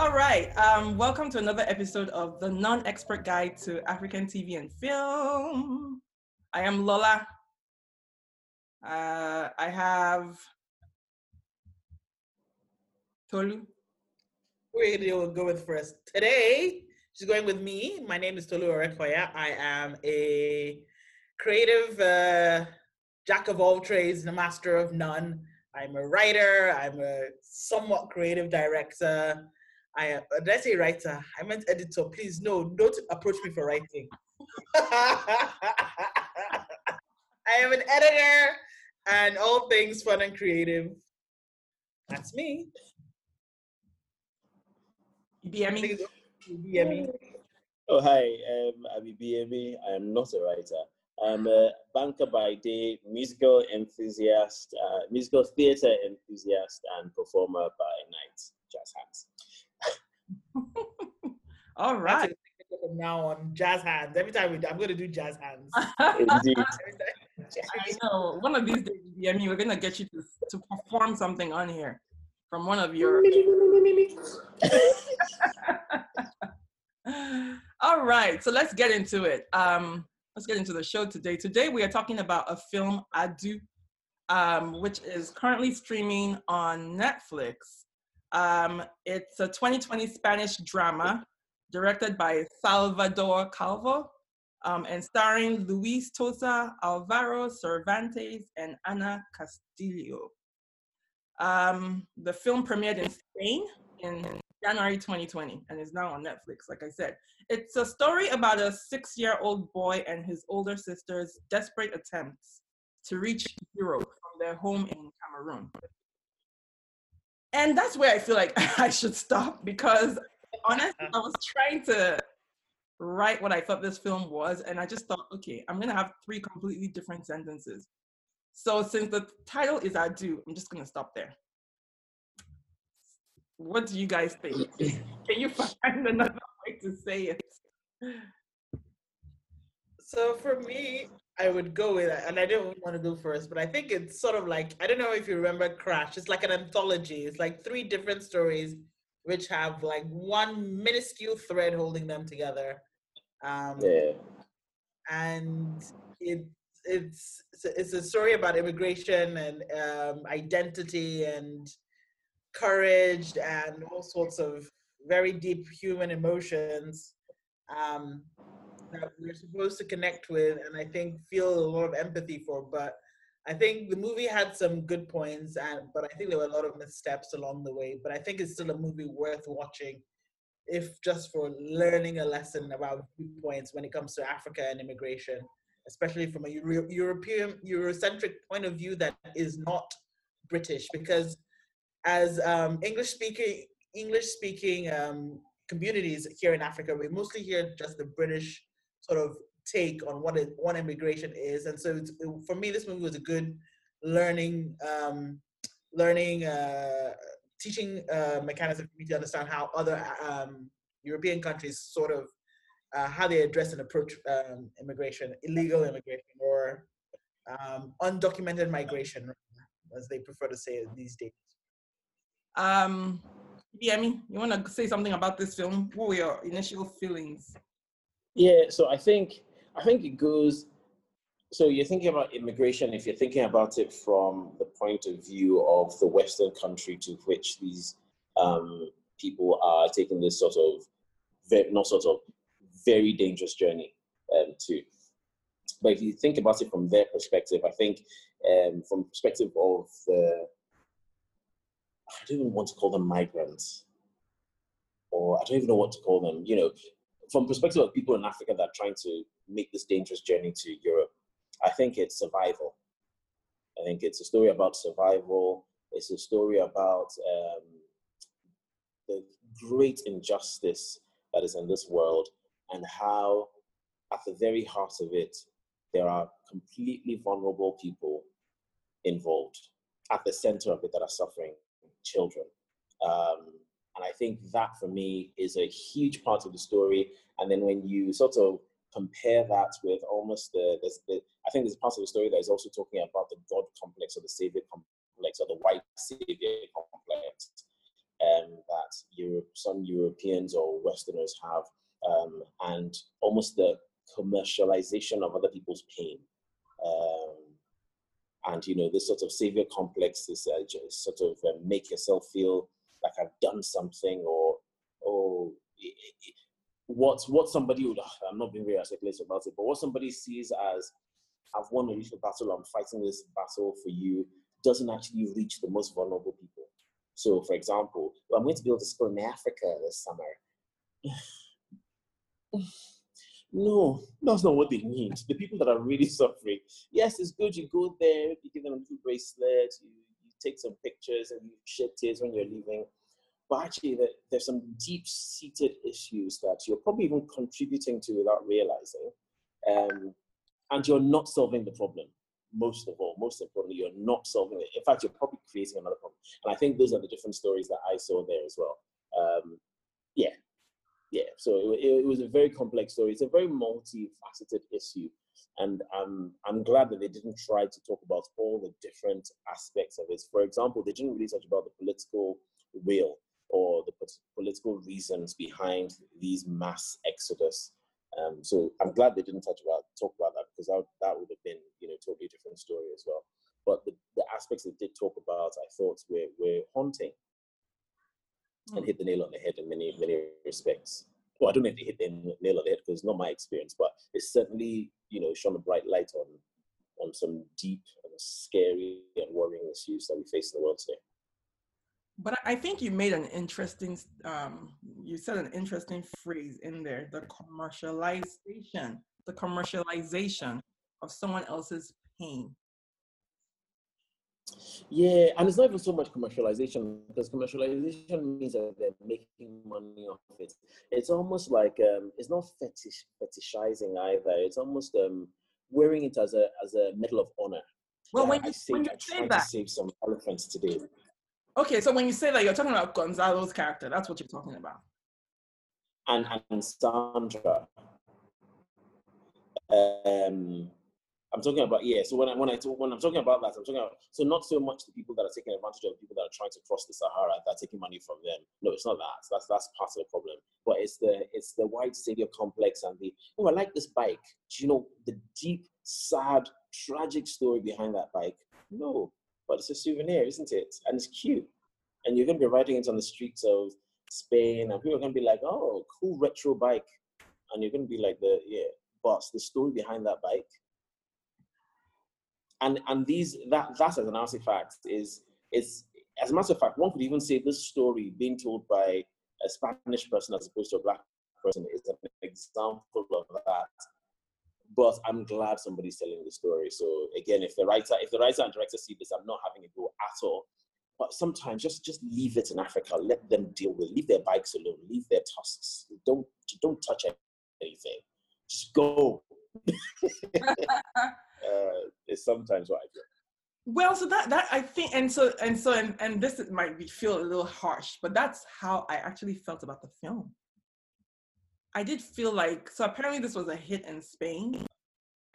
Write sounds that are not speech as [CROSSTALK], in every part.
All right. Um, welcome to another episode of the Non-Expert Guide to African TV and Film. I am Lola. Uh, I have Tolu. Wait, will go with first. Today, she's going with me. My name is Tolu Orekoya. I am a creative uh, jack of all trades, the master of none. I'm a writer. I'm a somewhat creative director. I am, uh, did I say writer? I meant editor. Please, no, don't approach me for writing. [LAUGHS] I am an editor and all things fun and creative. That's me. Ibiyemi. Ibiyemi. Oh, hi. Um, I'm Ibiyemi. I am not a writer. I'm a banker by day, musical enthusiast, uh, musical theater enthusiast, and performer by night. Jazz hands. [LAUGHS] All right. From now on, jazz hands. Every time we, do, I'm going to do jazz hands. Indeed. [LAUGHS] I know. One of these days, I mean, we're going to get you to, to perform something on here from one of your. [LAUGHS] All right, so let's get into it. Um, let's get into the show today. Today we are talking about a film, Adu, um, which is currently streaming on Netflix. Um, it's a 2020 Spanish drama directed by Salvador Calvo um, and starring Luis Tosar, Alvaro Cervantes, and Anna Castillo. Um, the film premiered in Spain in January 2020 and is now on Netflix, like I said. It's a story about a six year old boy and his older sister's desperate attempts to reach Europe from their home in Cameroon. And that's where I feel like [LAUGHS] I should stop because honestly, I was trying to write what I thought this film was, and I just thought, okay, I'm gonna have three completely different sentences. So since the title is Adu, I'm just gonna stop there. What do you guys think? [CLEARS THROAT] Can you find another way to say it? So for me, I would go with it, and I don't want to go first, but I think it's sort of like I don't know if you remember Crash. It's like an anthology. It's like three different stories which have like one minuscule thread holding them together. Um, yeah. And it it's it's a story about immigration and um, identity and courage and all sorts of very deep human emotions um, that we're supposed to connect with and I think feel a lot of empathy for. But I think the movie had some good points, and but I think there were a lot of missteps along the way. But I think it's still a movie worth watching, if just for learning a lesson about points when it comes to Africa and immigration, especially from a Euro- European Eurocentric point of view that is not British, because as um, English speaking English speaking um, communities here in Africa, we mostly hear just the British sort of take on what it, what immigration is, and so it, for me, this movie was a good learning um, learning uh, teaching uh, mechanism for me to understand how other um, European countries sort of uh, how they address and approach um, immigration, illegal immigration, or um, undocumented migration, as they prefer to say these days. Um, Yemi, you want to say something about this film? What were your initial feelings? Yeah, so I think I think it goes. So you're thinking about immigration. If you're thinking about it from the point of view of the Western country to which these um, people are taking this sort of, very, not sort of, very dangerous journey um, to. But if you think about it from their perspective, I think um, from perspective of the I don't even want to call them migrants, or I don't even know what to call them. You know, from perspective of people in Africa that are trying to make this dangerous journey to Europe, I think it's survival. I think it's a story about survival. It's a story about um, the great injustice that is in this world and how, at the very heart of it, there are completely vulnerable people involved at the center of it that are suffering children. Um, and I think that for me is a huge part of the story. And then when you sort of compare that with almost the, the, I think there's part of the story that is also talking about the God complex or the savior complex or the white savior complex um, that Europe some Europeans or Westerners have, um, and almost the commercialization of other people's pain. Um, and you know this sort of savior complex, this uh, sort of uh, make yourself feel like I've done something, or oh, or what what somebody would ah, I'm not being very articulate about it, but what somebody sees as I've won a little battle, I'm fighting this battle for you, doesn't actually reach the most vulnerable people. So, for example, I'm going to build a school in Africa this summer. [SIGHS] no, that's not what they need. The people that are really suffering, yes, it's good you go there, you give them a little bracelet, you take some pictures and you shed tears when you're leaving. But actually, there's some deep seated issues that you're probably even contributing to without realizing. Um, and you're not solving the problem most of all, most importantly, you're not solving it. In fact, you're probably creating another problem. And I think those are the different stories that I saw there as well. Um, yeah, yeah. So it, it, was a very complex story. It's a very multifaceted issue, and I'm I'm glad that they didn't try to talk about all the different aspects of it. For example, they didn't really touch about the political will or the political reasons behind these mass exodus um, so I'm glad they didn't touch about talk about that because that, that would have been you know totally different story as well. But the, the aspects they did talk about, I thought were were haunting and hit the nail on the head in many many respects. Well, I don't know if they hit the nail on the head because it's not my experience, but it's certainly you know shone a bright light on on some deep and scary and worrying issues that we face in the world today but I think you made an interesting, um, you said an interesting phrase in there the commercialization, the commercialization of someone else's pain. Yeah, and it's not even so much commercialization because commercialization means that they're making money off it. It's almost like um, it's not fetish fetishizing either. It's almost um, wearing it as a as a medal of honor. Well, when you, when you say that, to save some elephants today. Okay, so when you say that, you're talking about Gonzalo's character. That's what you're talking about. And and Sandra. Um, I'm talking about yeah. So when I when I when I'm talking about that, I'm talking about so not so much the people that are taking advantage of people that are trying to cross the Sahara that are taking money from them. No, it's not that. That's that's part of the problem. But it's the it's the white savior complex and the oh I like this bike. Do you know the deep, sad, tragic story behind that bike? No, but it's a souvenir, isn't it? And it's cute. And you're going to be riding it on the streets of Spain, and people are going to be like, oh, cool retro bike. And you're going to be like, the yeah, boss, the story behind that bike. And and these that that as an artifact is is as a matter of fact, one could even say this story being told by a Spanish person as opposed to a black person is an example of that but I'm glad somebody's telling the story. So again, if the writer, if the writer and director see this, I'm not having a go at all. But sometimes just just leave it in Africa. Let them deal with. It. Leave their bikes alone. Leave their tusks. Don't don't touch anything. Just go. [LAUGHS] uh, it's sometimes what I do. Well, so that that I think, and so and so, and and this might be feel a little harsh, but that's how I actually felt about the film. I did feel like so apparently this was a hit in Spain,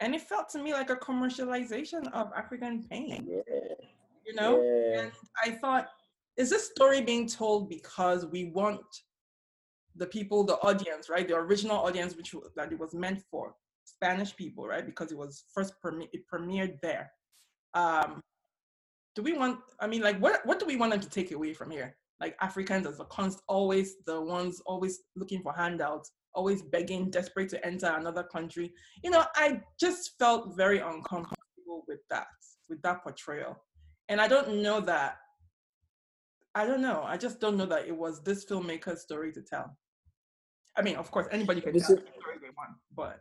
and it felt to me like a commercialization of African pain. Yeah. You know, yeah. and I thought, is this story being told because we want the people, the audience, right, the original audience, which that it was meant for, Spanish people, right, because it was first premi- it premiered there. Um, do we want? I mean, like, what what do we want them to take away from here? Like Africans as a const, always the ones always looking for handouts always begging, desperate to enter another country. You know, I just felt very uncomfortable with that, with that portrayal. And I don't know that, I don't know, I just don't know that it was this filmmaker's story to tell. I mean, of course, anybody can tell the story they want, but.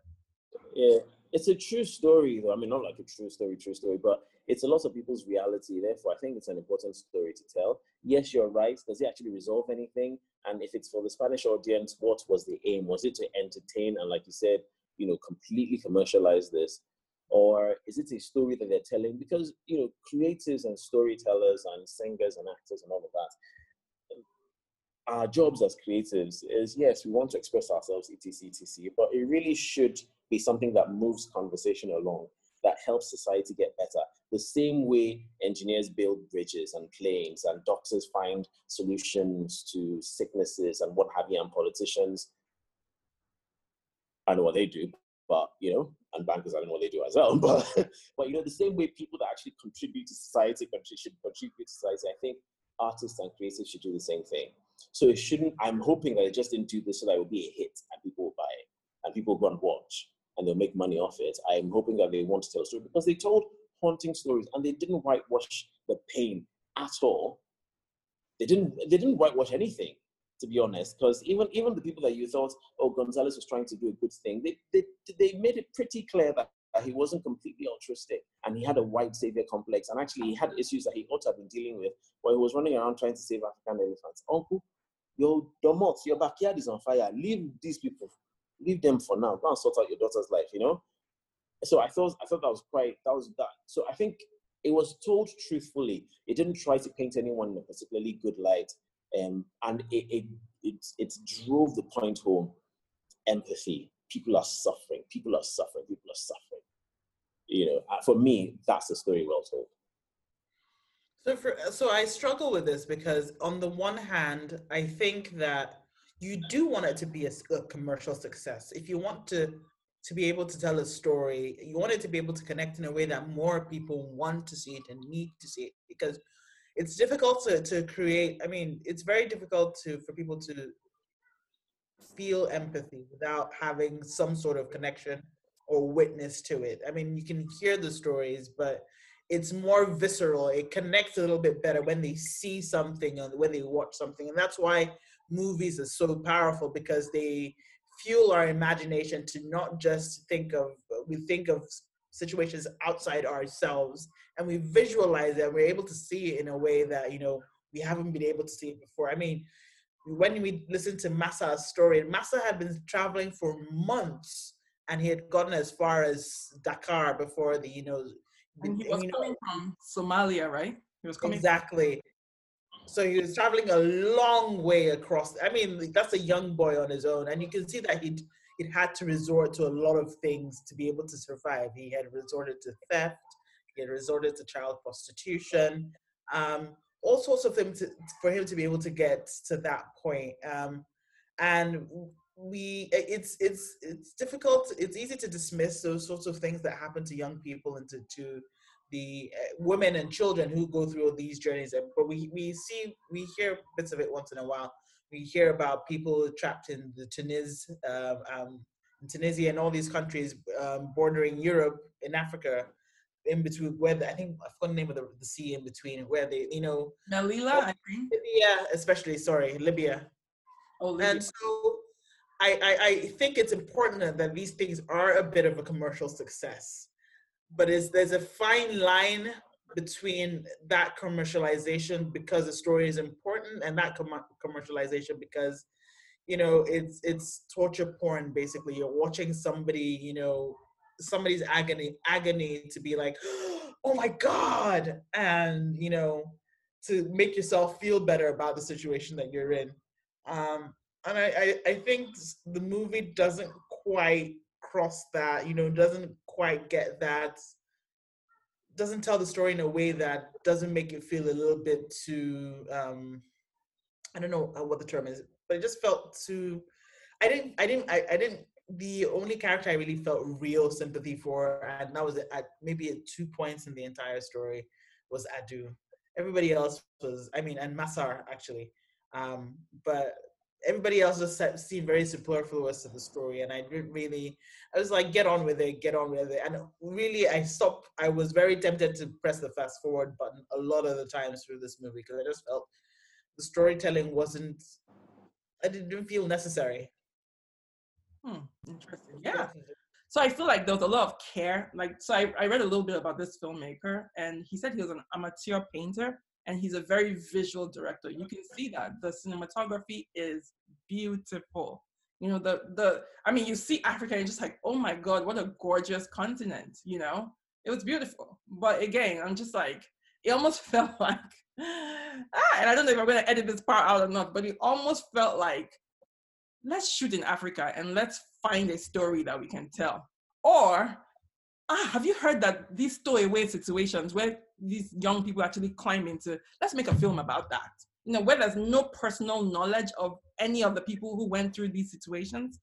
Yeah, it's a true story, though. I mean, not like a true story, true story, but it's a lot of people's reality. Therefore, I think it's an important story to tell. Yes, you're right. Does it actually resolve anything? And if it's for the Spanish audience, what was the aim? Was it to entertain and, like you said, you know, completely commercialize this? Or is it a story that they're telling? Because, you know, creatives and storytellers and singers and actors and all of that, our jobs as creatives is yes, we want to express ourselves, etc., etc., but it really should be something that moves conversation along. that helps society get better. The same way engineers build bridges and planes, and doctors find solutions to sicknesses and what have you, and politicians, I know what they do, but you know, and bankers, I don't know what they do as well. [LAUGHS] But but you know, the same way people that actually contribute to society should contribute to society, I think artists and creators should do the same thing. So it shouldn't. I'm hoping that they just didn't do this so that it will be a hit and people will buy it and people will go and watch and they'll make money off it. I'm hoping that they want to tell a story because they told haunting stories and they didn't whitewash the pain at all. They didn't. They didn't whitewash anything, to be honest. Because even even the people that you thought, oh, Gonzalez was trying to do a good thing, they they they made it pretty clear that he wasn't completely altruistic and he had a white savior complex and actually he had issues that he ought to have been dealing with when he was running around trying to save African elephants. Uncle, your domot, your backyard is on fire. Leave these people leave them for now. Go and sort out your daughter's life, you know? So I thought I thought that was quite that was that. So I think it was told truthfully. It didn't try to paint anyone in a particularly good light. Um, and it, it it it drove the point home. Empathy. People are suffering. People are suffering. People are suffering. You know, for me, that's a story well told. So for so I struggle with this because on the one hand, I think that you do want it to be a, a, commercial success. If you want to to be able to tell a story, you want it to be able to connect in a way that more people want to see it and need to see it because it's difficult to, to create i mean it's very difficult to for people to feel empathy without having some sort of connection or witness to it. I mean you can hear the stories but it's more visceral. It connects a little bit better when they see something and when they watch something and that's why movies are so powerful because they fuel our imagination to not just think of we think of situations outside ourselves and we visualize it we're able to see it in a way that you know we haven't been able to see it before. I mean when we listened to Massa's story Massa had been traveling for months and he had gotten as far as dakar before the you know and he was coming know, from somalia right he was coming exactly so he was traveling a long way across. I mean, that's a young boy on his own, and you can see that he'd he'd had to resort to a lot of things to be able to survive. He had resorted to theft. He had resorted to child prostitution. Um, all sorts of things to, for him to be able to get to that point. Um, and we, it's it's it's difficult. It's easy to dismiss those sorts of things that happen to young people and to, to the uh, women and children who go through these journeys. But we, we see, we hear bits of it once in a while. We hear about people trapped in the Tunis, uh, um, in Tunisia and all these countries um, bordering Europe in Africa, in between where the, I think I forgot the name of the, the sea in between where they, you know, Melilla, I think. Libya, especially. Sorry, Libya. Oh, Libya. And so I, I, think it's important that these things are a bit of a commercial success but is there's a fine line between that commercialization because the story is important and that com- commercialization because you know it's it's torture porn basically. You're watching somebody you know somebody's agony agony to be like [GASPS] oh my god! And you know to make yourself feel better about the situation that you're in. Um and i i, I think the movie doesn't quite cross that you know doesn't quite get that doesn't tell the story in a way that doesn't make it feel a little bit too um i don't know what the term is but it just felt too i didn't i didn't i, I didn't the only character i really felt real sympathy for and that was at maybe at two points in the entire story was adu. Everybody else was i mean and masar actually. Um but everybody else just seemed very superfluous to the story and i didn't really i was like get on with it get on with it. And really i stopped i was very tempted to press the fast forward button a lot of the times through this movie because i just felt the storytelling wasn't i didn't feel necessary. Hmm interesting yeah. So I feel like there was a lot of care. Like, so I, I read a little bit about this filmmaker, and he said he was an amateur painter, and he's a very visual director. You can see that the cinematography is beautiful. You know, the the I mean, you see Africa and you're just like, oh my god, what a gorgeous continent. You know, it was beautiful. But again, I'm just like, it almost [LAUGHS] felt like, ah, and I don't know if I'm gonna edit this part out or not, but it almost felt like, let's shoot in Africa and let's find a story that we can tell, or ah, have you heard that these stowaway situations where these young people actually climb into, let's make a film about that. You know, where there's no personal knowledge of any of the people who went through these situations,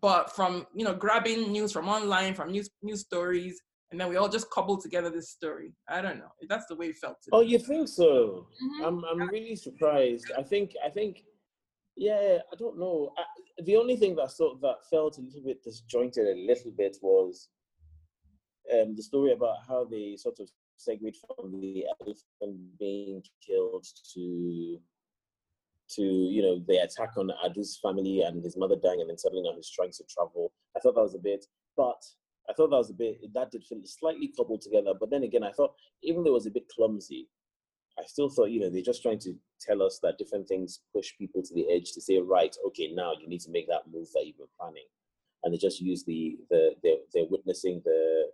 but from, you know, grabbing news from online, from news, news stories, and then we all just cobble together this story. I don't know. That's the way it felt. oh, you think so? Mm-hmm. I'm, I'm really surprised. I think, I think, yeah, I don't know. I, the only thing that sort of, that felt a little bit disjointed a little bit was um, the story about how they sort of segued from the elephant being killed to to you know the attack on Adu's family and his mother dying, and then suddenly now he's trying to travel. I thought that was a bit, but I thought that was a bit that did feel slightly coupled together. But then again, I thought even though it was a bit clumsy, I still thought you know they're just trying to tell us that different things push people to the edge to say right, okay, now you need to make that move that you've been planning, and they just use the the they're, they're witnessing the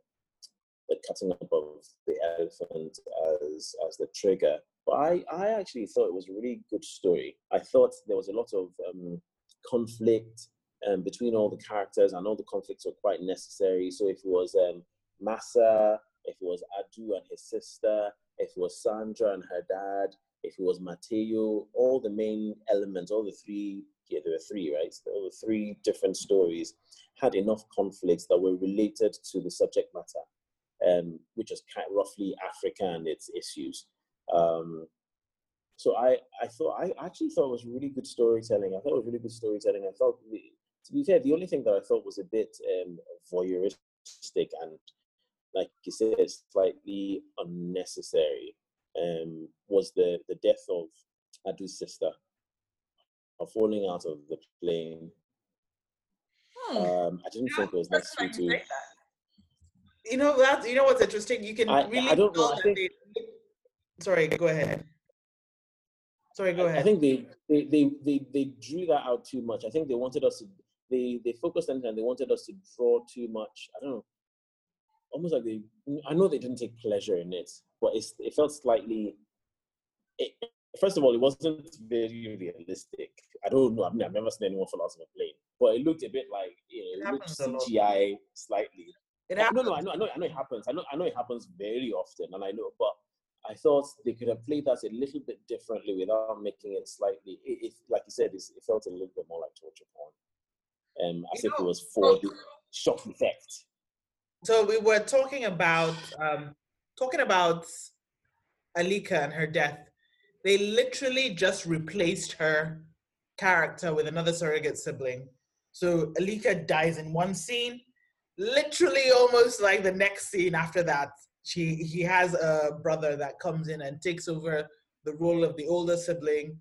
the cutting up of the elephant as as the trigger. But I, I actually thought it was a really good story. I thought there was a lot of um, conflict um, between all the characters, and all the conflicts were quite necessary. So if it was um, Massa, if it was Adu and his sister, if it was Sandra and her dad, if it was Mateo, all the main elements, all the three, yeah, there were three, right? So all the three different stories had enough conflicts that were related to the subject matter um, which is kind of roughly Africa and its issues. Um, so I, I thought I actually thought it was really good storytelling. I thought it was really good storytelling. I thought, to be fair, the only thing that I thought was a bit um, voyeuristic and, like you said, slightly unnecessary um, was the the death of Adu's sister, of falling out of the plane. Hmm. Um, I didn't yeah, think it was necessary to you know that you know what's interesting. You can I, really I don't know. I think, they, sorry, go ahead. Sorry, go ahead. I think they, they they they they drew that out too much. I think they wanted us to they they focused on it and they wanted us to draw too much. I don't know. Almost like they. I know they didn't take pleasure in it, but it's, it felt slightly. It, first of all, it wasn't very realistic. I don't know. I mean, I've never seen anyone fall out of a plane, but it looked a bit like you know, it, looked CGI slightly. It happens. No, no, I know, I know, I know it happens. I know, I know it happens very often, and I know, but I thought they could have played that a little bit differently without making it slightly. It, it like you said, it felt a little bit more like torture porn, um, as if it was for the shock effect. So we were talking about um, talking about Alika and her death. They literally just replaced her character with another surrogate sibling. So Alika dies in one scene, literally almost like the next scene after that, she he has a brother that comes in and takes over the role of the older sibling,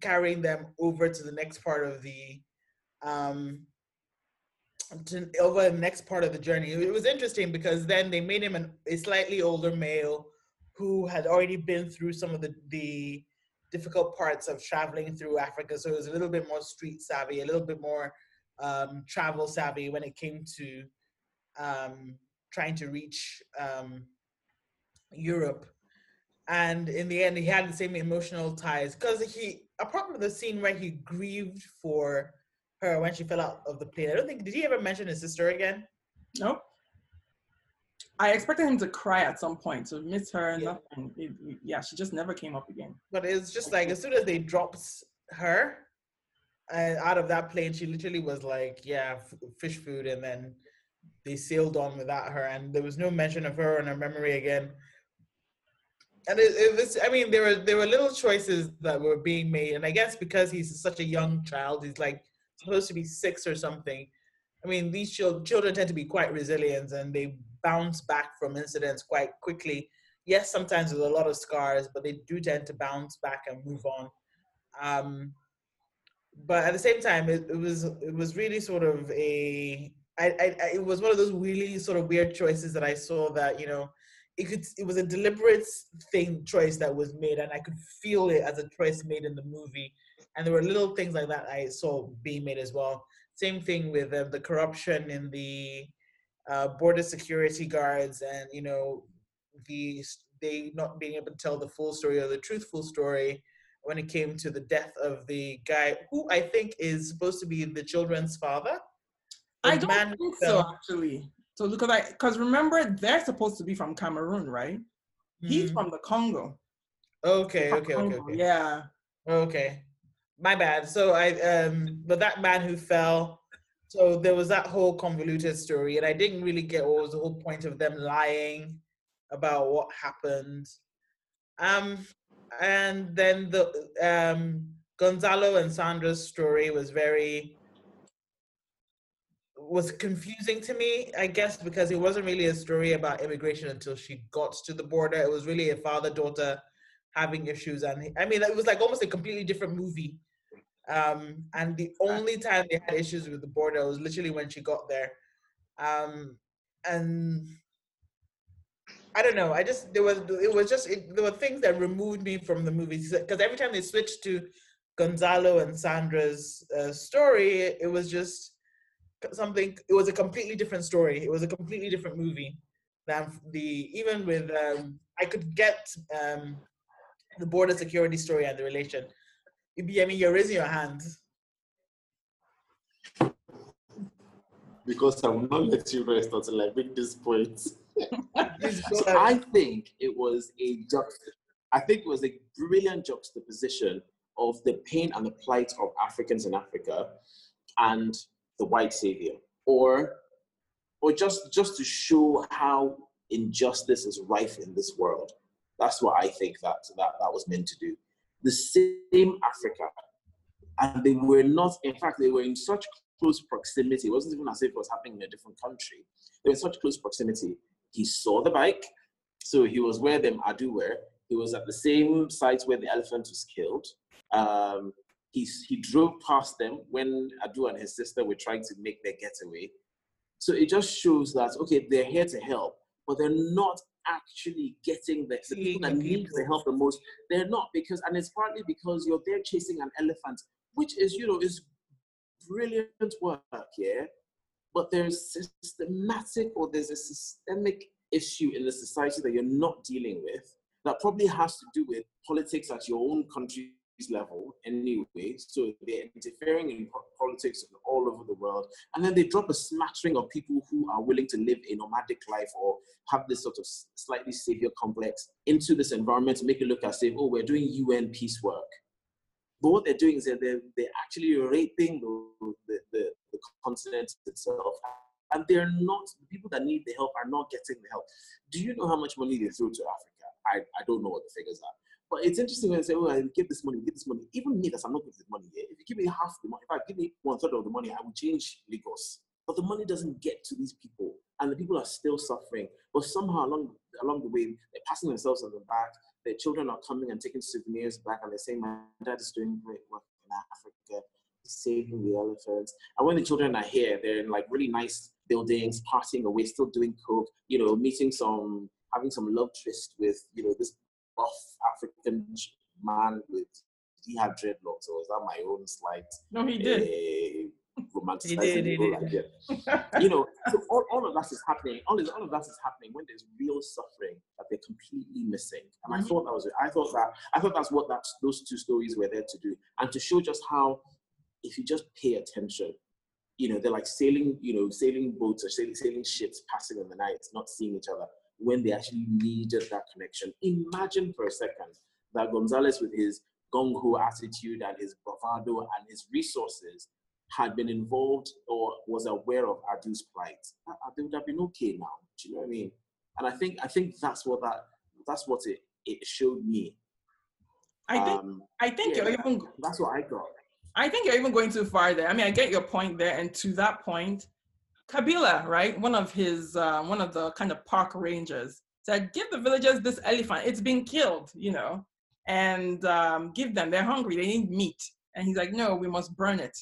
carrying them over to the next part of the um to, over the next part of the journey. It was interesting because then they made him an, a slightly older male who had already been through some of the the difficult parts of traveling through Africa. So it was a little bit more street savvy, a little bit more um, travel savvy when it came to um, trying to reach um, Europe. And in the end, he had the same emotional ties because he, apart from the scene where he grieved for her when she fell out of the plane, I don't think, did he ever mention his sister again? Nope. I expected him to cry at some point, to miss her and yeah. nothing. It, yeah, she just never came up again. But it's just like as soon as they dropped her, and out of that plane, she literally was like, "Yeah, f- fish food," and then they sailed on without her, and there was no mention of her in her memory again. And it, it, was, I mean, there were there were little choices that were being made, and I guess because he's such a young child, he's like supposed to be six or something. I mean, these children children tend to be quite resilient, and they bounce back from incidents quite quickly. Yes, sometimes with a lot of scars, but they do tend to bounce back and move on. Um, but at the same time, it, it was it was really sort of a I, I, it was one of those really sort of weird choices that I saw that you know it could it was a deliberate thing choice that was made and I could feel it as a choice made in the movie and there were little things like that I saw being made as well. Same thing with um, the corruption in the uh, border security guards and you know the they not being able to tell the full story or the truthful story when it came to the death of the guy who I think is supposed to be the children's father. I don't think so, actually. So because I because remember they're supposed to be from Cameroon, right? Mm-hmm. He's from the Congo. Okay, okay, okay, okay. Yeah. Okay. My bad. So I um but that man who fell so there was that whole convoluted story and I didn't really get what was the whole point of them lying about what happened. Um and then the um Gonzalo and Sandra's story was very was confusing to me, I guess, because it wasn't really a story about immigration until she got to the border. It was really a father daughter having issues, and I mean, it was like almost a completely different movie. Um, and the only time they had issues with the border was literally when she got there. Um, and I don't know. I just there was it was just it, there were things that removed me from the movie because every time they switched to Gonzalo and Sandra's uh, story, it was just something. It was a completely different story. It was a completely different movie than the even with. Um, I could get um, the border security story and the relation. I mean, you're raising your hand. Because I will not let you rest until I make this point. [LAUGHS] so I think it was a I think it was a brilliant juxtaposition of the pain and the plight of Africans in Africa and the white savior, or or just just to show how injustice is rife in this world. That's what I think that that, that was meant to do. The same Africa, and they were not. In fact, they were in such close proximity. It wasn't even as if it was happening in a different country. They were in such close proximity. He saw the bike, so he was where them Adu were. He was at the same site where the elephant was killed. Um, he, he drove past them when Adu and his sister were trying to make their getaway. So it just shows that, okay, they're here to help, but they're not actually getting the, the people that need the help the most. They're not because, and it's partly because you're there chasing an elephant, which is, you know, is brilliant work, yeah? But there's systematic or there's a systemic issue in the society that you're not dealing with that probably has to do with politics at your own country's level anyway. So they're interfering in politics all over the world. And then they drop a smattering of people who are willing to live a nomadic life or have this sort of slightly savior complex into this environment to make it look as if, oh, we're doing UN peace work. But what they're doing is that they're, they're actually raping the, the, the, the continent itself. And they're not, the people that need the help are not getting the help. Do you know how much money they throw to Africa? I, I don't know what the figures are. But it's interesting when I say, oh, I give this money, give this money. Even me, that I'm not giving money. Yeah? If you give me half the money, if I give me one third of the money, I will change Lagos. But the money doesn't get to these people, and the people are still suffering. But somehow along along the way, they're passing themselves on the back. Their children are coming and taking souvenirs back, and they're saying, "My dad is doing great work in Africa, He's saving the elephants." And when the children are here, they're in like really nice buildings, partying away, still doing coke, you know, meeting some, having some love tryst with, you know, this buff African man with he had dreadlocks, or was that my own slight? No, he did. Uh, romanticizing he did, he did. Like you know, so all, all of that is happening. All, is, all of that is happening when there's real suffering that they're completely missing. And mm-hmm. I thought that was it. I thought that I thought that's what that those two stories were there to do, and to show just how, if you just pay attention, you know, they're like sailing, you know, sailing boats or sailing, sailing ships, passing in the night, not seeing each other when they actually needed that connection. Imagine for a second that Gonzalez, with his gung ho attitude and his bravado and his resources, had been involved or was aware of Adu's plight. They would have been okay now. Do you know what I mean? And I think I think that's what that that's what it, it showed me. I think um, I think yeah, you're even that's what I got. I think you're even going too far there. I mean, I get your point there, and to that point, Kabila, right, one of his, uh, one of the kind of park rangers, said, "Give the villagers this elephant. It's been killed, you know, and um, give them. They're hungry. They need meat." And he's like, "No, we must burn it."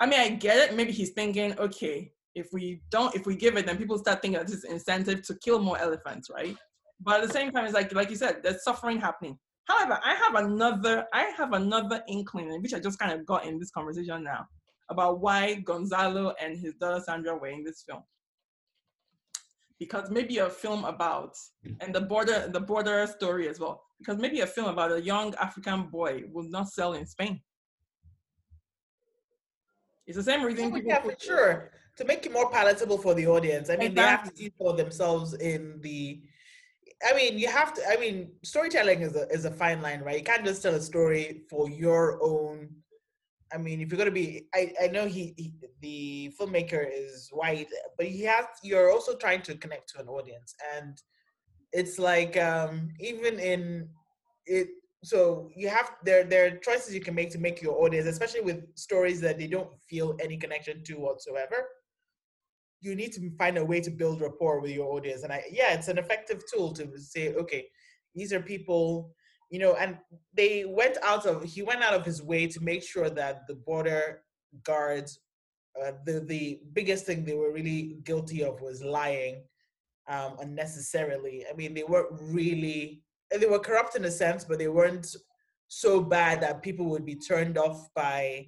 I mean, I get it. Maybe he's thinking, okay, if we don't, if we give it, then people start thinking that this is incentive to kill more elephants, right? But at the same time, it's like, like you said, there's suffering happening. However, I have another, I have another inkling, which I just kind of got in this conversation now about why Gonzalo and his daughter Sandra were in this film. Because maybe a film about and the border the border story as well. Because maybe a film about a young African boy will not sell in Spain. It's the same reason people. Yeah, for sure. to make it more palatable for the audience. I mean, exactly. they have to see for themselves in the. I mean, you have to. I mean, storytelling is a is a fine line, right? You can't just tell a story for your own. I mean, if you're gonna be, I I know he, he the filmmaker is white, but he has. You're also trying to connect to an audience, and it's like um even in it so you have there there are choices you can make to make your audience especially with stories that they don't feel any connection to whatsoever. You need to find a way to build rapport with your audience. And i yeah it's an effective tool to say okay these are people you know and they went out of he went out of his way to make sure that the border guards uh, the the biggest thing they were really guilty of was lying um, unnecessarily. I mean they weren't really they were corrupt in a sense, but they weren't so bad that people would be turned off by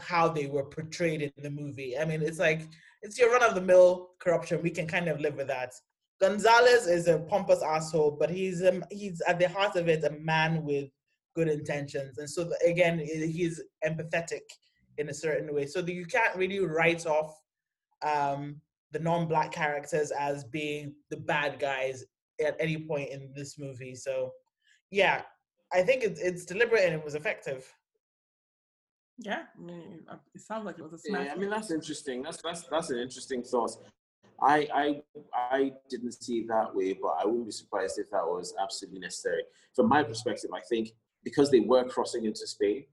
how they were portrayed in the movie. I mean, it's like it's your run of the mill corruption. We can kind of live with that. Gonzalez is a pompous asshole, but he's um, he's at the heart of it a man with good intentions, and so the, again he's empathetic in a certain way. So you can't really write off um, the non-black characters as being the bad guys at any point in this movie. So, yeah, I think it's it's deliberate and it was effective. Yeah, I mean, it sounds like it was a smash. Yeah, I mean that's interesting. That's that's that's an interesting thought. I I I didn't see it that way, but I wouldn't be surprised if that was absolutely necessary. From my perspective, I think because they were crossing into Spain,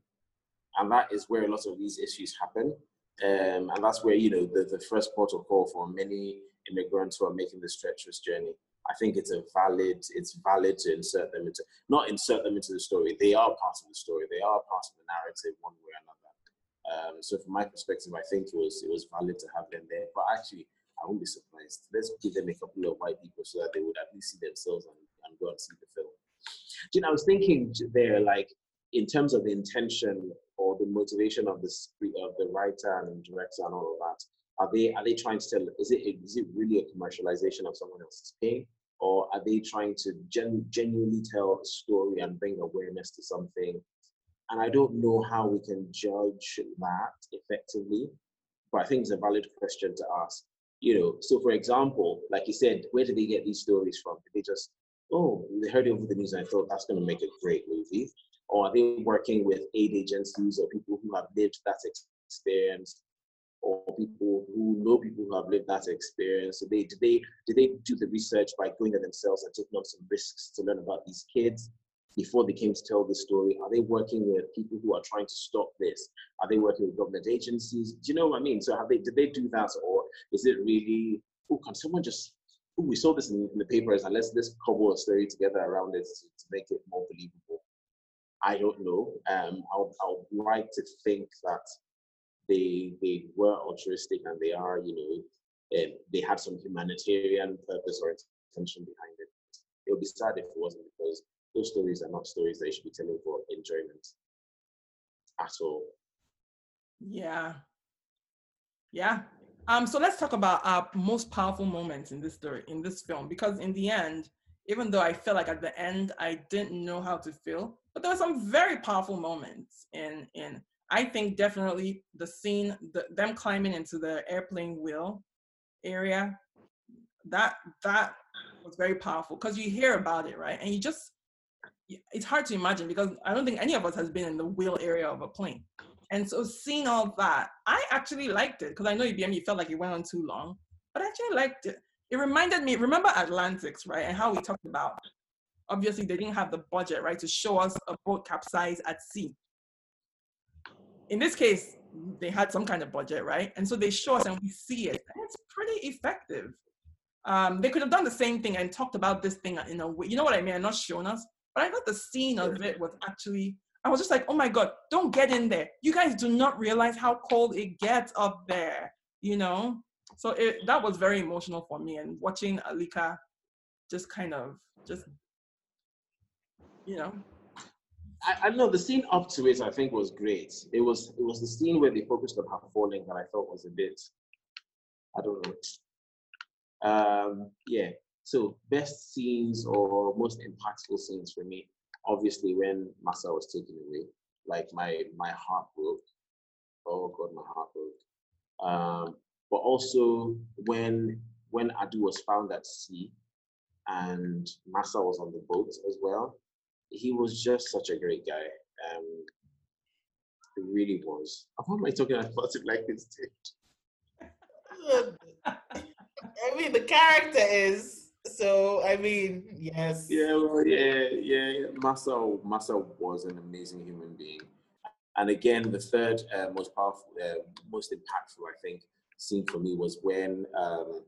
and that is where a lot of these issues happen. Um, and that's where you know the, the first protocol for many immigrants who are making this treacherous journey. I think it's a valid it's valid to insert them into not insert them into the story. They are part of the story. They are part of the narrative one way or another. Um, so from my perspective, I think it was it was valid to have them there. But actually, I wouldn't be surprised. Let's give them a couple of white people so that they would at least see themselves and, and go and see the film. You know, I was thinking there, like in terms of the intention or the motivation of the of the writer and director and all of that are they are they trying to tell? Is it is it really a commercialization of someone else's pain, or are they trying to gen, genuinely tell a story and bring awareness to something? And I don't know how we can judge that effectively, but I think it's a valid question to ask. You know, so for example, like you said, where do they get these stories from? Did they just oh they heard it over the news and I thought that's going to make a great movie? Or are they working with aid agencies or people who have lived that experience or people who know people who have lived that experience? So they did they did they do the research by going there themselves and taking on some risks to learn about these kids before they came to tell the story? Are they working with people who are trying to stop this? Are they working with government agencies? Do you know what I mean? So have they did they do that, or is it really? Oh, can someone just? Oh, we saw this in, in, the papers, and let's let's cobble a story together around it to, to make it more believable. I don't know. Um, I would like to think that they they were altruistic and they are, you know, uh, they had some humanitarian purpose or intention behind it. It would be sad if it wasn't because those stories are not stories that you should be telling for enjoyment at all. Yeah. Yeah. Um, so let's talk about our most powerful moments in this story, in this film, because in the end, even though I felt like at the end I didn't know how to feel, but there were some very powerful moments in in I think definitely the scene, the, them climbing into the airplane wheel area, that that was very powerful because you hear about it, right? And you just, it's hard to imagine because I don't think any of us has been in the wheel area of a plane. And so seeing all that, I actually liked it because I know Ibiyemi, you felt like it went on too long, but I actually liked it. It reminded me, remember Atlantics, right? And how we talked about, obviously they didn't have the budget, right, to show us a boat capsize at sea in this case, they had some kind of budget, right? And so they show us and we see it. And it's pretty effective. Um, they could have done the same thing and talked about this thing in a way. You know what I mean? Not shown us. But I thought the scene of it was actually, I was just like, oh my God, don't get in there. You guys do not realize how cold it gets up there, you know? So it, that was very emotional for me. And watching Alika just kind of, just, you know, I, I know the scene up to it. I think was great. It was it was the scene where they focused on her falling that I thought was a bit. I don't know. Um, yeah. So best scenes or most impactful scenes for me, obviously when Massa was taken away, like my my heart broke. Oh God, my heart broke. Um, but also when when Adu was found at sea and Massa was on the boat as well, he was just such a great guy. Um, he really was. Why am I talking about it like this? [LAUGHS] I mean, the character is so. I mean, yes. Yeah, well, yeah, yeah. yeah. Massa, Massa was an amazing human being. And again, the third uh, most powerful, uh, most impactful, I think, scene for me was when um,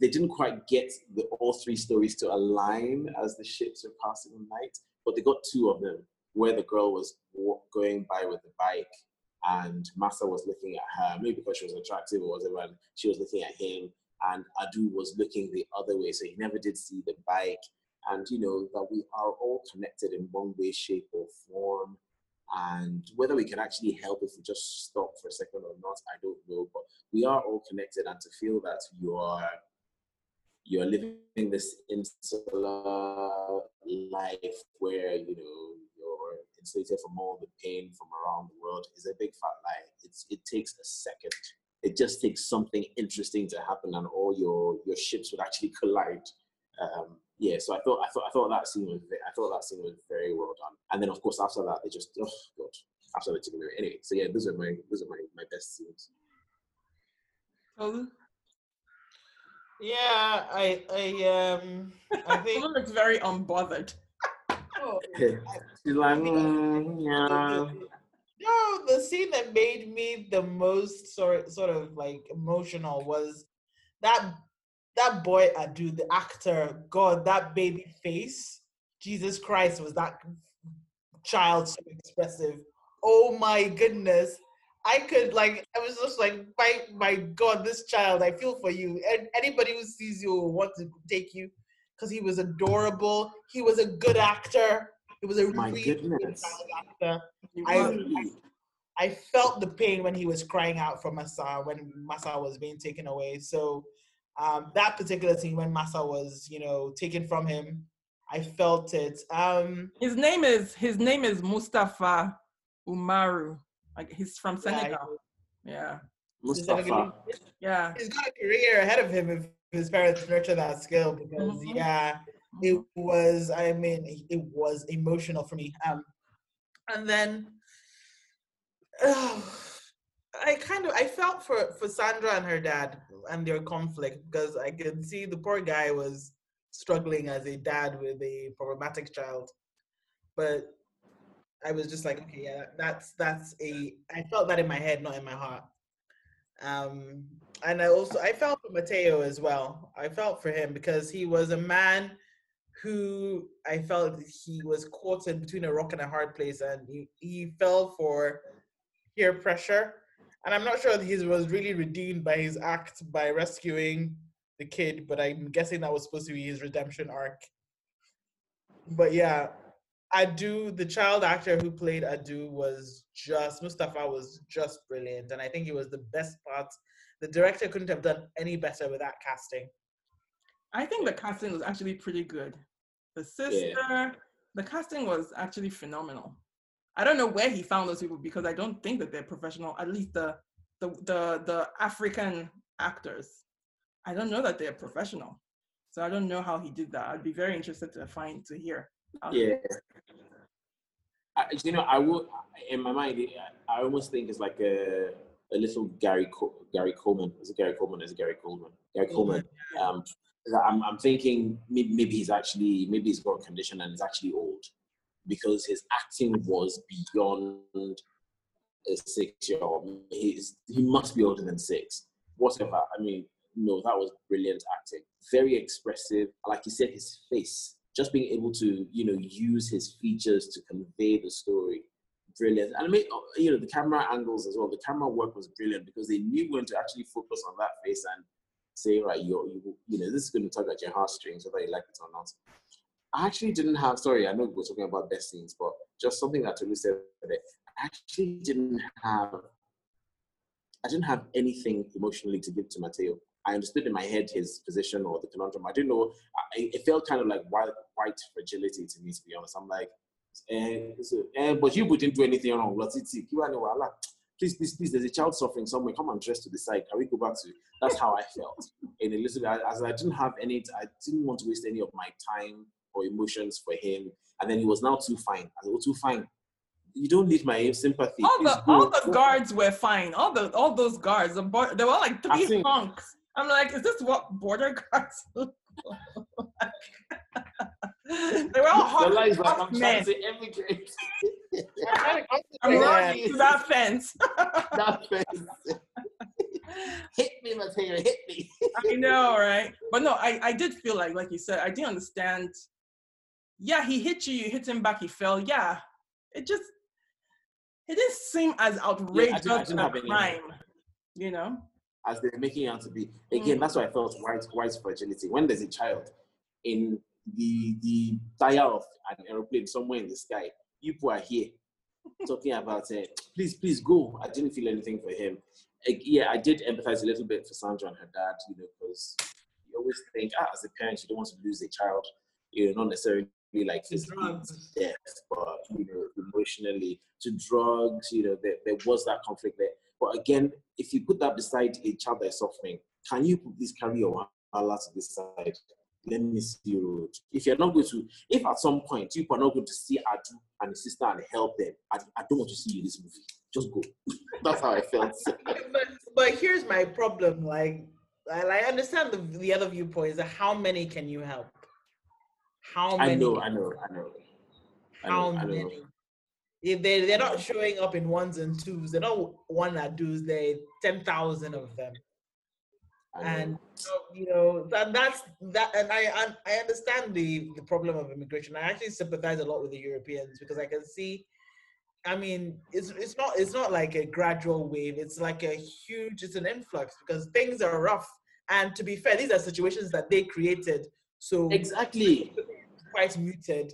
they didn't quite get the, all three stories to align as the ships were passing the night, but they got two of them where the girl was going by with the bike and Massa was looking at her, maybe because she was attractive or whatever, and she was looking at him, and Adu was looking the other way, so he never did see the bike. And you know that we are all connected in one way, shape, or form. And whether we can actually help if we just stop for a second or not, I don't know. But we are all connected, and to feel that you are you're living this insular life where you know you're insulated from all the pain from around the world is a big fat lie. It's it takes a second. It just takes something interesting to happen, and all your your ships would actually collide. Um, yeah, so I thought I thought I thought that scene was I thought that scene was very well done. And then of course after that they just oh god after the chicken anyway. So yeah, those are my those are my my best scenes. Yeah, I I um I think looks very unbothered. Oh, [LAUGHS] She's like, mm, yeah. No, the scene that made me the most sort sort of like emotional was that that boy Adu, the actor. God, that baby face. Jesus Christ, was that child so expressive? Oh my goodness. I could like I was just like my my God, this child, I feel for you. And anybody who sees you will want to take you because he was adorable. He was a good actor. He was a my really goodness. good actor. I, I, I felt the pain when he was crying out for Massa when Massa was being taken away. So um, that particular scene when Massa was, you know, taken from him, I felt it. Um, his name is his name is Moustapha Oumarou. Like he's from Senegal. Yeah. Moustapha. Yeah. He's got a career ahead of him if his parents nurture that skill because mm-hmm. yeah, it was. I mean, it was emotional for me. Um, and then. Uh, [SIGHS] I kind of I felt for for Sandra and her dad and their conflict because I could see the poor guy was struggling as a dad with a problematic child, but I was just like, okay, yeah, that's that's a. I felt that in my head, not in my heart. Um, and I also I felt for Mateo as well. I felt for him because he was a man who I felt he was caught in between a rock and a hard place, and he, he fell for peer pressure. And I'm not sure that he was really redeemed by his act by rescuing the kid, but I'm guessing that was supposed to be his redemption arc. But yeah, Adu, the child actor who played Adu, was just Moustapha was just brilliant, and I think he was the best part. The director couldn't have done any better with that casting. I think the casting was actually pretty good. The sister, yeah. the casting was actually phenomenal. I don't know where he found those people because I don't think that they're professional. At least the the the, the African actors, I don't know that they're professional. So I don't know how he did that. I'd be very interested to find to hear yeah. I, you know, I would in my mind. I almost think it's like a a little Gary Gary Coleman. Is it Gary Coleman? Is it Gary Coleman? Gary Coleman. Um, I'm, I'm thinking maybe, maybe he's actually maybe he's got a condition and he's actually old because his acting was beyond a six year old. He's he must be older than six. Whatever. I mean, no, that was brilliant acting. Very expressive. Like you said, his face just being able to you know use his features to convey the story brilliant and I mean, oh, you know the camera angles as well the camera work was brilliant because they knew when to actually focus on that face and say right you're, you you know this is going to tug at your heartstrings whether you like it or not I actually didn't have sorry I know we're talking about best scenes but just something that Tolu said I actually didn't have I didn't have anything emotionally to give to Mateo I understood in my head his position or the conundrum. I didn't know. I, it felt kind of like white, white fragility to me, to be honest. I'm like, eh, so, eh, but you wouldn't do anything wrong. please, please, please, there's a child suffering somewhere. Come and dress to the side. Can we go back to? That's how I felt And bit. As I didn't have any, I didn't want to waste any of my time or emotions for him. And then he was now too fine. I was too fine. You don't need my sympathy. All the all the guards were fine. All the all those guards, the bo- they were like three think, hunks. I'm like, is this what border guards [LAUGHS] look like? they were all hot, like, I'm men. trying to emigrate. [LAUGHS] I'm running to that fence. [LAUGHS] that fence. hit me, Mateo, hit me. I know, right? But no, I, I did feel like, like you said, I didn't understand. Yeah, he hit you, you hit him back, he fell. Yeah. It just, it didn't seem as outrageous yeah, as a crime, you know? As they're making it out to be. Again, mm. that's why I felt white, white fragility. When there's a child in the the tire of an aeroplane somewhere in the sky. People are here [LAUGHS] talking about it. Uh, please, please go. I didn't feel anything for him. yeah, I did empathize a little bit for Sandra and her dad, you know, because you always think, ah, as a parent, you don't want to lose a child, you know, not necessarily like to death, but you know, emotionally to drugs, you know, there, there was that conflict there. But again, if you put that beside a child that is suffering, can you please carry your Allah to this side? let me see road. If you're not going to, if at some point you are not going to see Adu and his sister and help them, I, I don't want to see you in this movie. Just go. [LAUGHS] That's how I felt. [LAUGHS] but, but here's my problem. Like, I, I understand the, the other viewpoints. How many can you help? How many? I know, I know, I know. How I know, many? I know. If they, they're not showing up in ones and twos, they're not one that does, they 10,000 of them and you know that that's that and I, I i understand the the problem of immigration i actually sympathize a lot with the europeans because i can see i mean it's it's not it's not like a gradual wave it's like a huge it's an influx because things are rough and to be fair these are situations that they created so exactly [LAUGHS] quite muted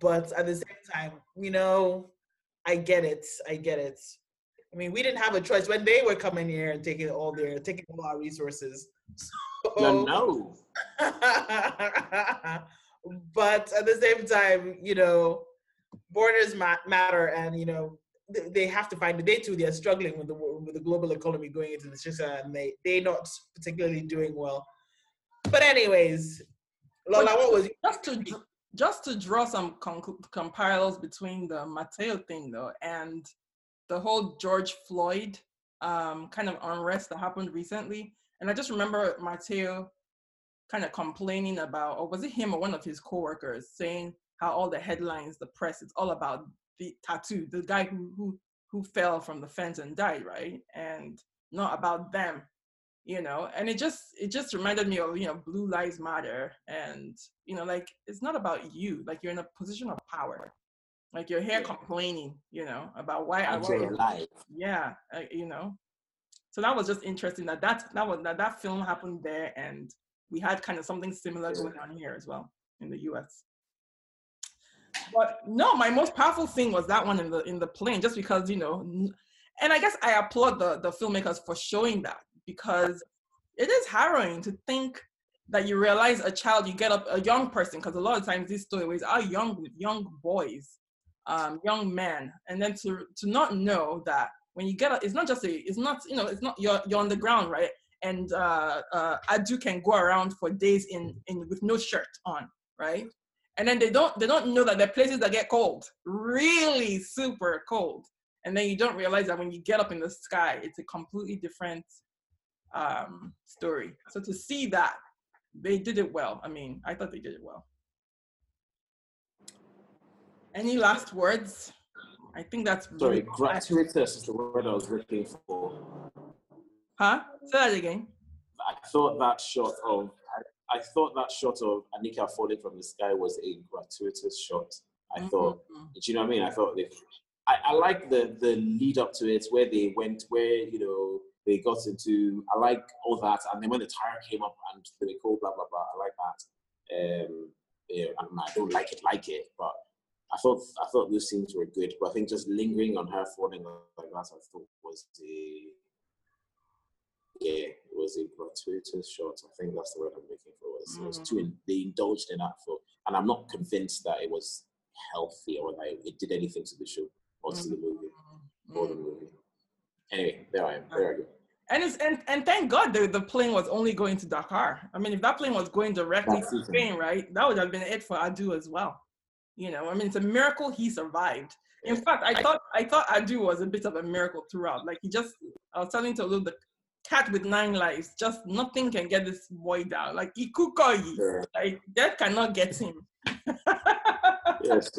but at the same time you know i get it i get it I mean, we didn't have a choice when they were coming here and taking all their taking all our resources. So, no. [LAUGHS] but at the same time, you know, borders ma- matter, and you know, they have to find. They too, they are struggling with the with the global economy going into the system, and they they're not particularly doing well. But anyways, Lola, but what was just to just to draw some parallels between the Mateo thing though and the whole George Floyd um, kind of unrest that happened recently. And I just remember Mateo kind of complaining about, or was it him or one of his coworkers saying how all the headlines, the press, it's all about the tattoo, the guy who who who fell from the fence and died, right? And not about them, you know. And it just it just reminded me of you know Blue Lives Matter, and you know like it's not about you, like you're in a position of power, like you're here complaining, you know, about why I want life. Yeah, you know. So that was just interesting that that that was that that film happened there, and we had kind of something similar yeah. going on here as well in the U.S. But no, my most powerful thing was that one in the in the plane, just because you know, and I guess I applaud the the filmmakers for showing that because it is harrowing to think that you realize a child, you get up a young person, because a lot of times these stories are young young boys um, young men, and then to to not know that when you get up, it's not just a, it's not you know, it's not you're you're on the ground, right? And uh, uh, Adu can go around for days in in with no shirt on, right? And then they don't they don't know that there are places that get cold, really super cold. And then you don't realize that when you get up in the sky, it's a completely different um, story. So to see that, they did it well. I mean, I thought they did it well. Any last words? I think that's sorry. Gratuitous is the word I was looking for. Huh? Say that again. I thought that shot of I, I thought that shot of Anika falling from the sky was a gratuitous shot. I mm-hmm. thought, do you know what I mean? I thought they, I, I like the the lead up to it where they went where you know they got into. I like all that, and then when the tire came up and they called blah blah blah. I like that. Um, yeah, I don't like it, like it, but I thought I thought those scenes were good, but I think just lingering on her falling like that, I thought was the yeah, it was a gratuitous shot. I think that's the word I'm looking for. It was, mm. it was too in, they indulged in that for, and I'm not convinced that it was healthy or that it did anything to the show or to the movie or the movie. Anyway, there I am. There I um, go. And it's and, and thank God the, the plane was only going to Dakar. I mean, if that plane was going directly That's to it. Spain, right, that would have been it for Adu as well. You know, I mean, it's a miracle he survived. In fact, I thought I thought Adu was a bit of a miracle throughout. Like he just, I was telling to the cat with nine lives, just nothing can get this boy down. Like Ikukoyi, Sure. like that cannot get him. [LAUGHS] Yes,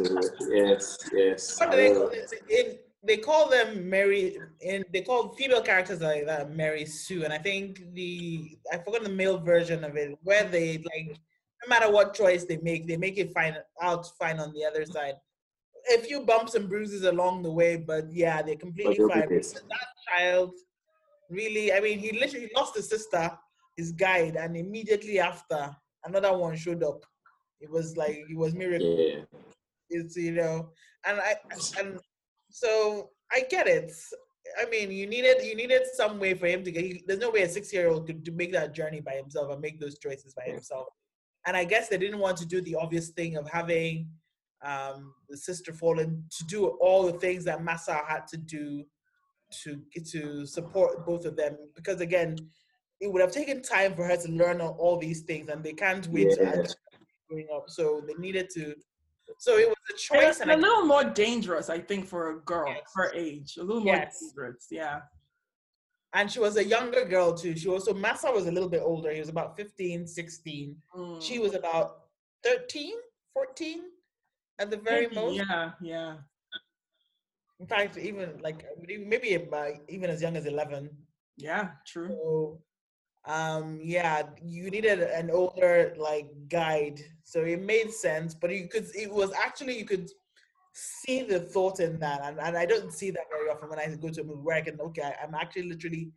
yes, yes. What do they, call it? In, they call them Mary. In they call female characters like that Mary Sue, and I think the I forgot the male version of it where they like no matter what choice they make, they make it fine out fine on the other side. A few bumps and bruises along the way, but yeah, they're completely fine. That child, really, I mean, he literally lost his sister, his guide, and immediately after another one showed up. It was like it was miracle Yeah. it's you know and i and so i get it. I mean you needed you needed some way for him to get he, there's no way a six year old could to make that journey by himself and make those choices by himself. And i guess they didn't want to do the obvious thing of having um the sister fallen to do all the things that massa had to do to to support both of them. Because again it would have taken time for her to learn all, these things and they can't wait to Yeah. actually growing up. So they needed to so it was a choice It's and a I little more dangerous, I think, for a girl Yes. her age. A little more Yes. dangerous, yeah. and she was a younger girl too. She also Massa was a little bit older. He was about 15, 16. Mm. She was about 13, 14 at the very Maybe, most. Yeah, yeah. In fact, even like maybe about even as young as 11. Yeah, true. So um yeah, you needed an older like guide. So it made sense, but you could it was actually you could see the thought in that and, and I don't see that very often when I go to a movie where I can okay, I'm actually literally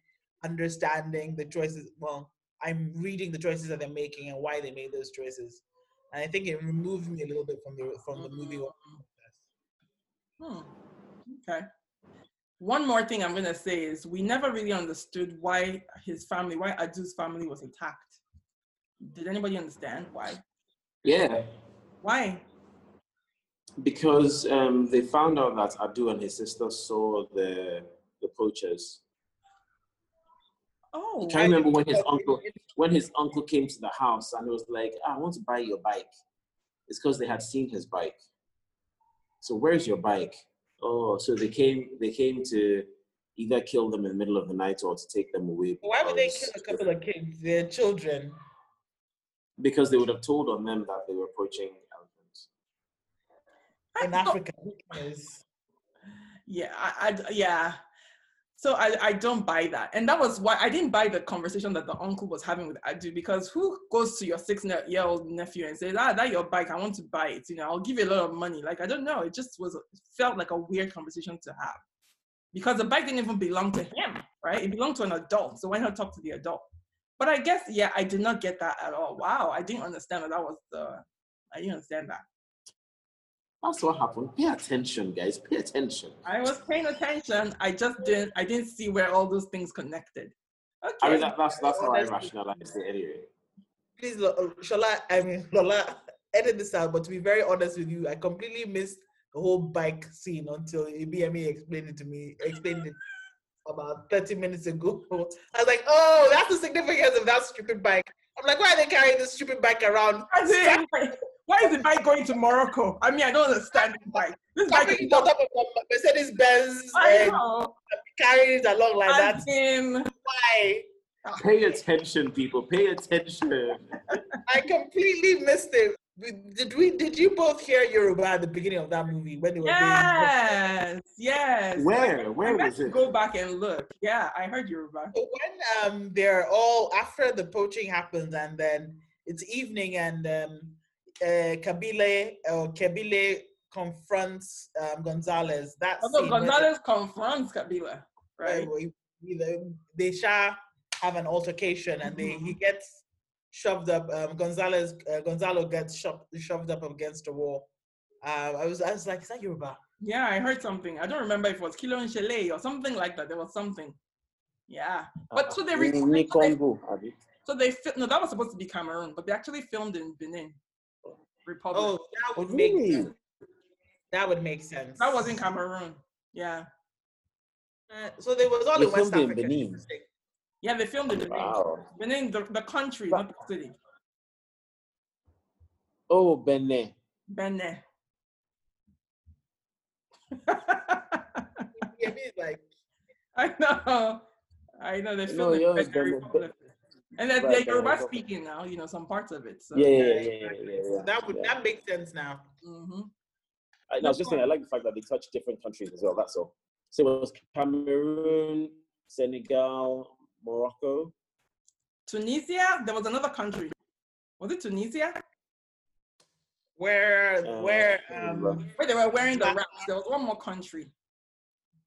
understanding the choices well, I'm reading the choices that they're making and why they made those choices. And I think it removed me a little bit from the from the movie. Hmm. Okay. One more thing I'm gonna say is we never really understood why his family, why Adu's family was attacked. Did anybody understand why? Yeah. Why? Because um, they found out that Adu and his sister saw the the poachers. Oh, I remember when his uncle when his uncle came to the house and it was like, "Ah, I want to buy your bike. It's because they had seen his bike. So where's your bike? Oh, so they came they came to either kill them in the middle of the night or to take them away. Why would they kill a couple of kids, their children? Because they would have told on them that they were poaching elephants. in I don't- Africa. Yeah, I, I yeah. So I, I don't buy that. And that was why I didn't buy the conversation that the uncle was having with Adu because who goes to your six year old nephew and says, ah, that your bike, I want to buy it. You know, I'll give you a lot of money. Like, I don't know. It just was, it felt like a weird conversation to have because the bike didn't even belong to him, right? It belonged to an adult. So why not talk to the adult? But I guess, yeah, I did not get that at all. Wow. I didn't understand that that was the, I didn't understand that. That's what happened. Pay attention, guys. Pay attention. I was paying attention. I just didn't. I didn't see where all those things connected. Okay. I mean, that, that's that's how I Honestly. rationalized it anyway. Please, Lo- uh, Shola, I mean, Lola, edit this out. But to be very honest with you, I completely missed the whole bike scene until BME explained it to me. Explained it about 30 minutes ago. [LAUGHS] I was like, oh, that's the significance of that stupid bike. I'm like, why are they carrying this stupid bike around? [LAUGHS] As in, why is the bike going to Morocco? I mean, I don't understand this bike. This bike is it on top of a Mercedes Benz I and know. carrying it along like that. As in, Why? Pay attention, people. Pay attention. [LAUGHS] I completely missed it. Did we? Did you both hear Yoruba at the beginning of that movie when they were being? yes, yes. Where? I Where meant was to it? go back and look. Yeah, I heard Yoruba. So when um they're all after the poaching happens and then it's evening and um uh, Kabile or Kabile confronts um, Gonzalez. That Although scene Gonzalez confronts Kabila, right? where he- they, they shall have an altercation and they he gets shoved up. Um, Gonzalez uh, Gonzalo gets shoved shoved up against the wall. Um, I was I was like, is that Yoruba? Yeah, I heard something. I don't remember if it was Kilo and Chalet or something like that. There was something. Yeah, but so they Ni- recorded. Ni So they, Congo, Abi. so they no, that was supposed to be Cameroon, but they actually filmed in Benin Republic. Oh, that Oh, would make really? sense. That would make sense. That wasn't Cameroon. Yeah. Uh, so there was all They in West filmed in Africa. Benin. Yeah, they filmed in the Wow. Benin, the, the country, not the city. Oh, Benin. Benin. Yeah, it's like [LAUGHS] I know. I know they No, filmed yeah, it it's very Benin. public. And then Right, they're right, speaking now, you know, some parts of it. So. Yeah, yeah, yeah, yeah, yeah, yeah, yeah. that would yeah. that makes sense now. hmm I, no, I was just saying, I like the fact that they touch different countries as well. That's all. So it was Cameroon, Senegal, Morocco. Tunisia, there was another country. Was it Tunisia? Where Uh, where um. Where they were wearing the wraps. There was one more country.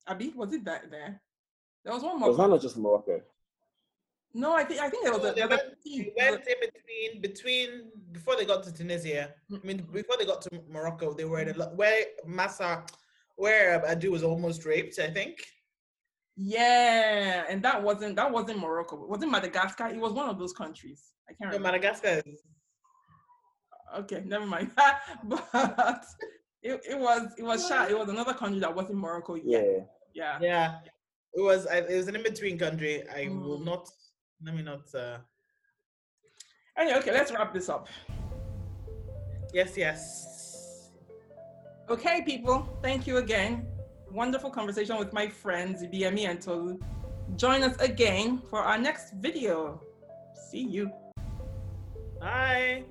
Abi, was it that there? There was one It more. was country. not just Morocco. No, I think I think there was No, a, they went- they went in between between before they got to Tunisia. I mean, before they got to Morocco, they were in a where Massa, where Adu was almost raped. I think. Yeah, and that wasn't that wasn't Morocco. It wasn't Madagascar. It was one of those countries. I can't No, remember. Madagascar. is- Okay, never mind. [LAUGHS] but it, it was it was shot. It was another country that wasn't Morocco yet. Yeah. Yeah. Yeah, it was. It was an in between country. I will Mm. not. Let me not. Uh, Anyway, okay, let's wrap this up. yes, yes. Okay, people, thank you again. Wonderful conversation with my friends BME and Tolu. Join us again for our next video. See you. Bye.